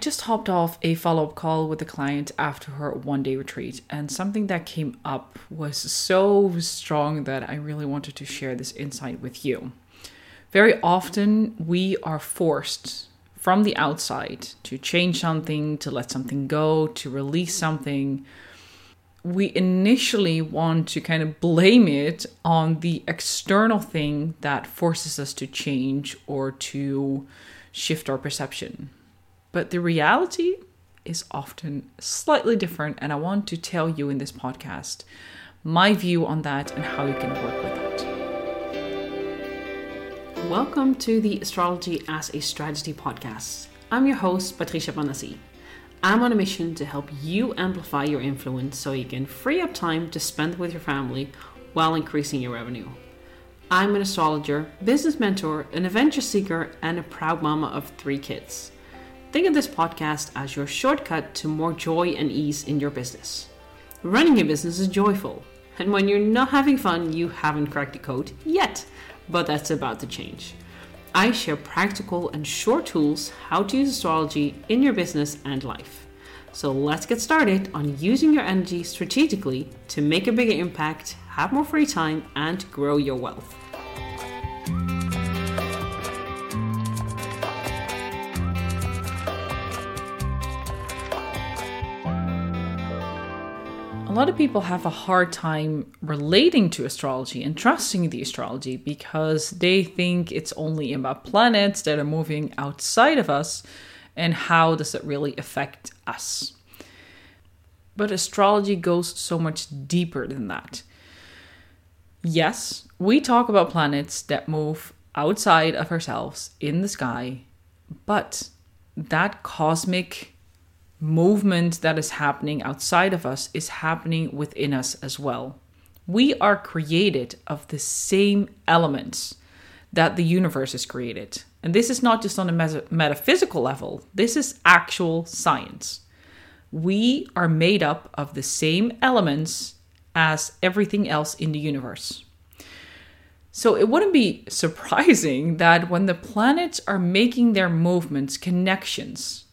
just hopped off a follow up call with a client after her one day retreat, and something that came up was so strong that I really wanted to share this insight with you. Very often, we are forced from the outside to change something, to let something go, to release something. We initially want to kind of blame it on the external thing that forces us to change or to shift our perception. But the reality is often slightly different, and I want to tell you in this podcast my view on that and how you can work with that. Welcome to the Astrology as a Strategy podcast. I'm your host, Patricia Banassi. I'm on a mission to help you amplify your influence so you can free up time to spend with your family while increasing your revenue. I'm an astrologer, business mentor, an adventure seeker, and a proud mama of three kids. Think of this podcast as your shortcut to more joy and ease in your business. Running a business is joyful, and when you're not having fun, you haven't cracked the code yet, but that's about to change. I share practical and short tools how to use astrology in your business and life. So let's get started on using your energy strategically to make a bigger impact, have more free time, and grow your wealth. A lot of people have a hard time relating to astrology and trusting the astrology because they think it's only about planets that are moving outside of us and how does it really affect us. But astrology goes so much deeper than that. Yes, we talk about planets that move outside of ourselves in the sky, but that cosmic movement that is happening outside of us is happening within us as well. We are created of the same elements that the universe is created. And this is not just on a metaphysical level, this is actual science. We are made up of the same elements as everything else in the universe. So it wouldn't be surprising that when the planets are making their movements, connections,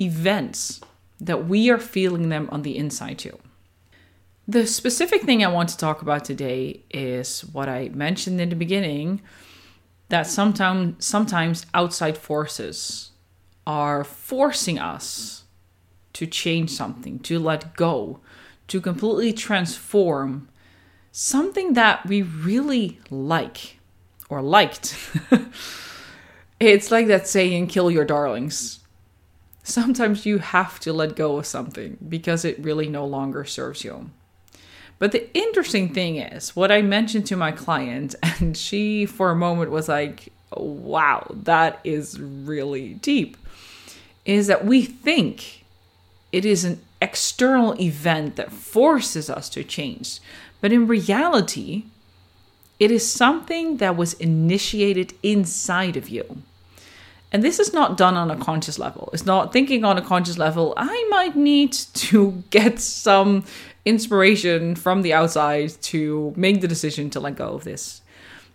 events, that we are feeling them on the inside too. The specific thing I want to talk about today is what I mentioned in the beginning that sometimes sometimes outside forces are forcing us to change something, to let go, to completely transform something that we really like or liked. it's like that saying kill your darlings sometimes you have to let go of something because it really no longer serves you. But the interesting thing is, what I mentioned to my client, and she for a moment was like, wow, that is really deep, is that we think it is an external event that forces us to change. But in reality, it is something that was initiated inside of you. And this is not done on a conscious level. It's not thinking on a conscious level, I might need to get some inspiration from the outside to make the decision to let go of this.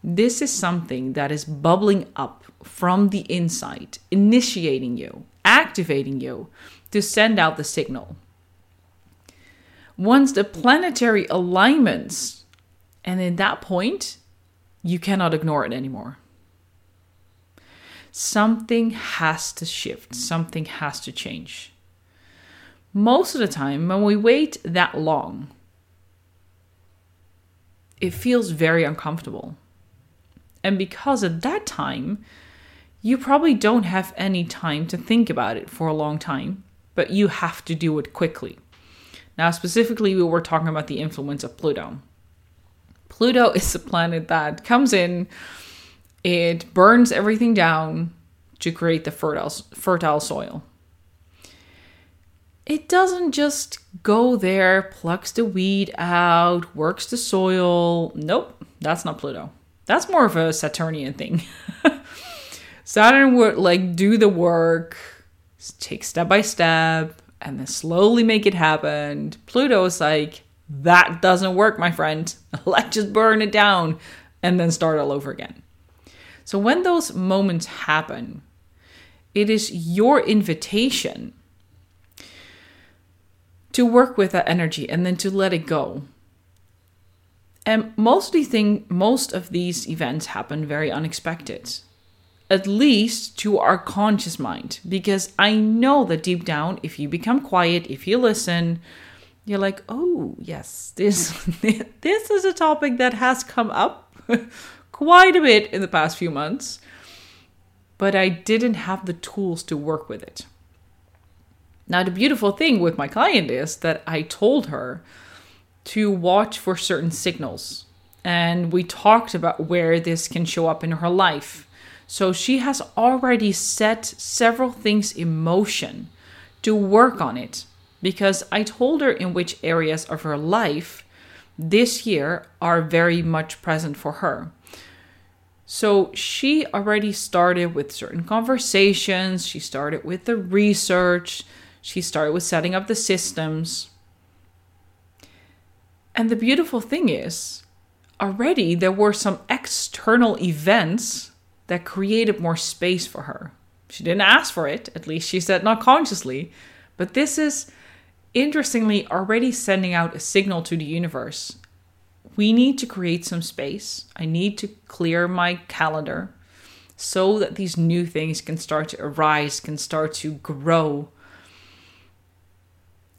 This is something that is bubbling up from the inside, initiating you, activating you to send out the signal. Once the planetary alignments, and in that point, you cannot ignore it anymore something has to shift, something has to change. Most of the time, when we wait that long, it feels very uncomfortable. And because at that time, you probably don't have any time to think about it for a long time, but you have to do it quickly. Now, specifically, we were talking about the influence of Pluto. Pluto is a planet that comes in it burns everything down to create the fertile, fertile soil. It doesn't just go there, plucks the weed out, works the soil. Nope, that's not Pluto. That's more of a Saturnian thing. Saturn would like do the work, take step by step, and then slowly make it happen. Pluto is like, that doesn't work, my friend. Let's just burn it down and then start all over again. So when those moments happen, it is your invitation to work with that energy and then to let it go. And mostly think most of these events happen very unexpected. At least to our conscious mind. Because I know that deep down, if you become quiet, if you listen, you're like, oh yes, this this is a topic that has come up quite a bit in the past few months. But I didn't have the tools to work with it. Now, the beautiful thing with my client is that I told her to watch for certain signals. And we talked about where this can show up in her life. So she has already set several things in motion to work on it because I told her in which areas of her life this year are very much present for her. So she already started with certain conversations, she started with the research, she started with setting up the systems. And the beautiful thing is, already there were some external events that created more space for her. She didn't ask for it, at least she said not consciously, but this is interestingly already sending out a signal to the universe. We need to create some space. I need to clear my calendar so that these new things can start to arise, can start to grow,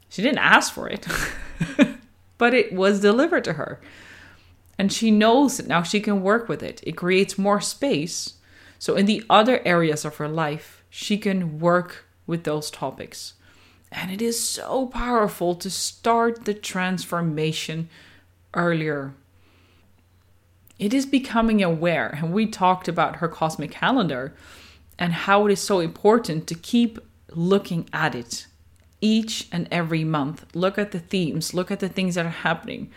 she didn't ask for it, but it was delivered to her. And she knows that now she can work with it. It creates more space. So, in the other areas of her life, she can work with those topics. And it is so powerful to start the transformation earlier. It is becoming aware, and we talked about her cosmic calendar and how it is so important to keep looking at it each and every month. Look at the themes, look at the things that are happening.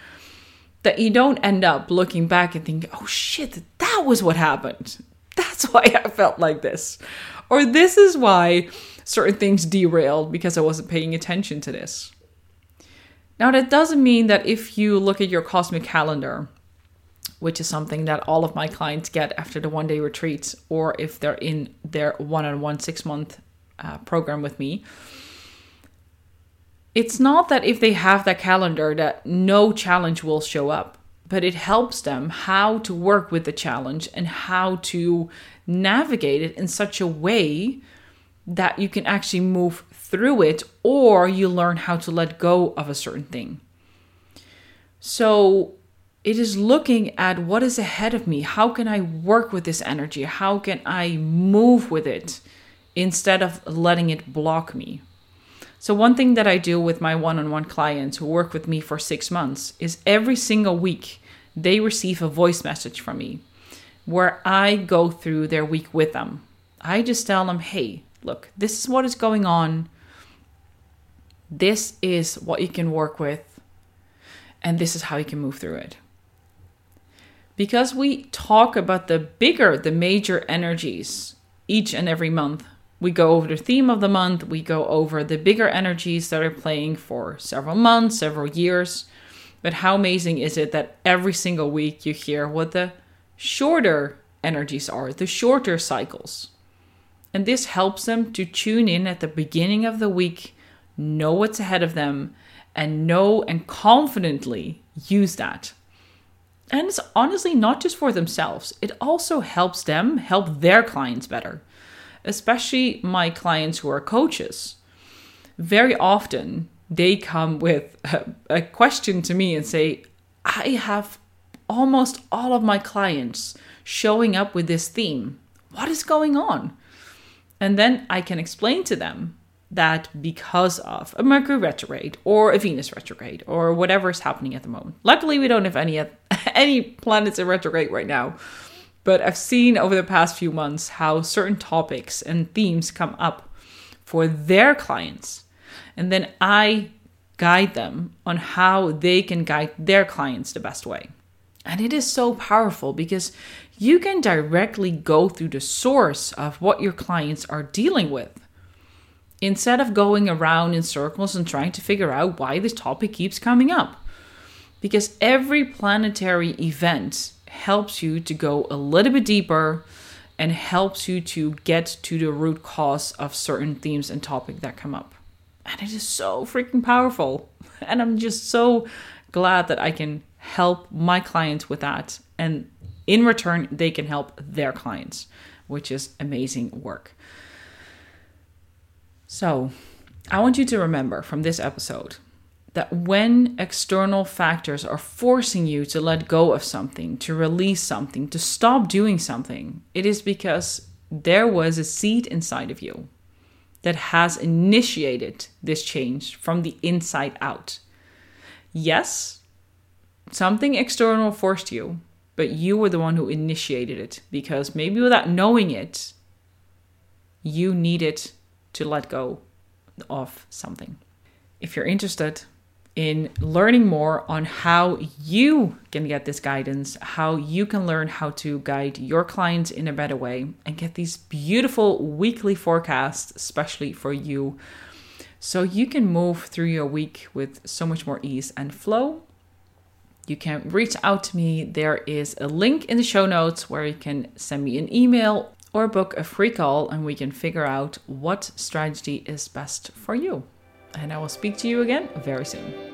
That you don't end up looking back and thinking, oh shit, that was what happened. That's why I felt like this. Or this is why certain things derailed because I wasn't paying attention to this. Now, that doesn't mean that if you look at your cosmic calendar, which is something that all of my clients get after the one day retreats, or if they're in their one on one six month uh, program with me, it's not that if they have that calendar that no challenge will show up, but it helps them how to work with the challenge and how to navigate it in such a way that you can actually move through it or you learn how to let go of a certain thing. So it is looking at what is ahead of me. How can I work with this energy? How can I move with it instead of letting it block me? So, one thing that I do with my one on one clients who work with me for six months is every single week they receive a voice message from me where I go through their week with them. I just tell them, hey, look, this is what is going on. This is what you can work with. And this is how you can move through it. Because we talk about the bigger, the major energies each and every month, we go over the theme of the month, we go over the bigger energies that are playing for several months, several years. But how amazing is it that every single week you hear what the shorter energies are, the shorter cycles? And this helps them to tune in at the beginning of the week, know what's ahead of them, and know and confidently use that. And it's honestly not just for themselves, it also helps them help their clients better especially my clients who are coaches. Very often they come with a, a question to me and say, I have almost all of my clients showing up with this theme. What is going on? And then I can explain to them that because of a Mercury retrograde or a Venus retrograde or whatever is happening at the moment. Luckily, we don't have any any planets in retrograde right now. But I've seen over the past few months how certain topics and themes come up for their clients. And then I guide them on how they can guide their clients the best way. And it is so powerful because you can directly go through the source of what your clients are dealing with. Instead of going around in circles and trying to figure out why this topic keeps coming up. Because every planetary event helps you to go a little bit deeper and helps you to get to the root cause of certain themes and topic that come up. And it is so freaking powerful. And I'm just so glad that I can help my clients with that. And in return, they can help their clients, which is amazing work. So, I want you to remember from this episode that when external factors are forcing you to let go of something, to release something, to stop doing something, it is because there was a seed inside of you that has initiated this change from the inside out. Yes, something external forced you, but you were the one who initiated it because maybe without knowing it, you needed to let go of something. If you're interested, in learning more on how you can get this guidance, how you can learn how to guide your clients in a better way, and get these beautiful weekly forecasts, especially for you, so you can move through your week with so much more ease and flow. You can reach out to me. There is a link in the show notes where you can send me an email or book a free call, and we can figure out what strategy is best for you and I will speak to you again very soon.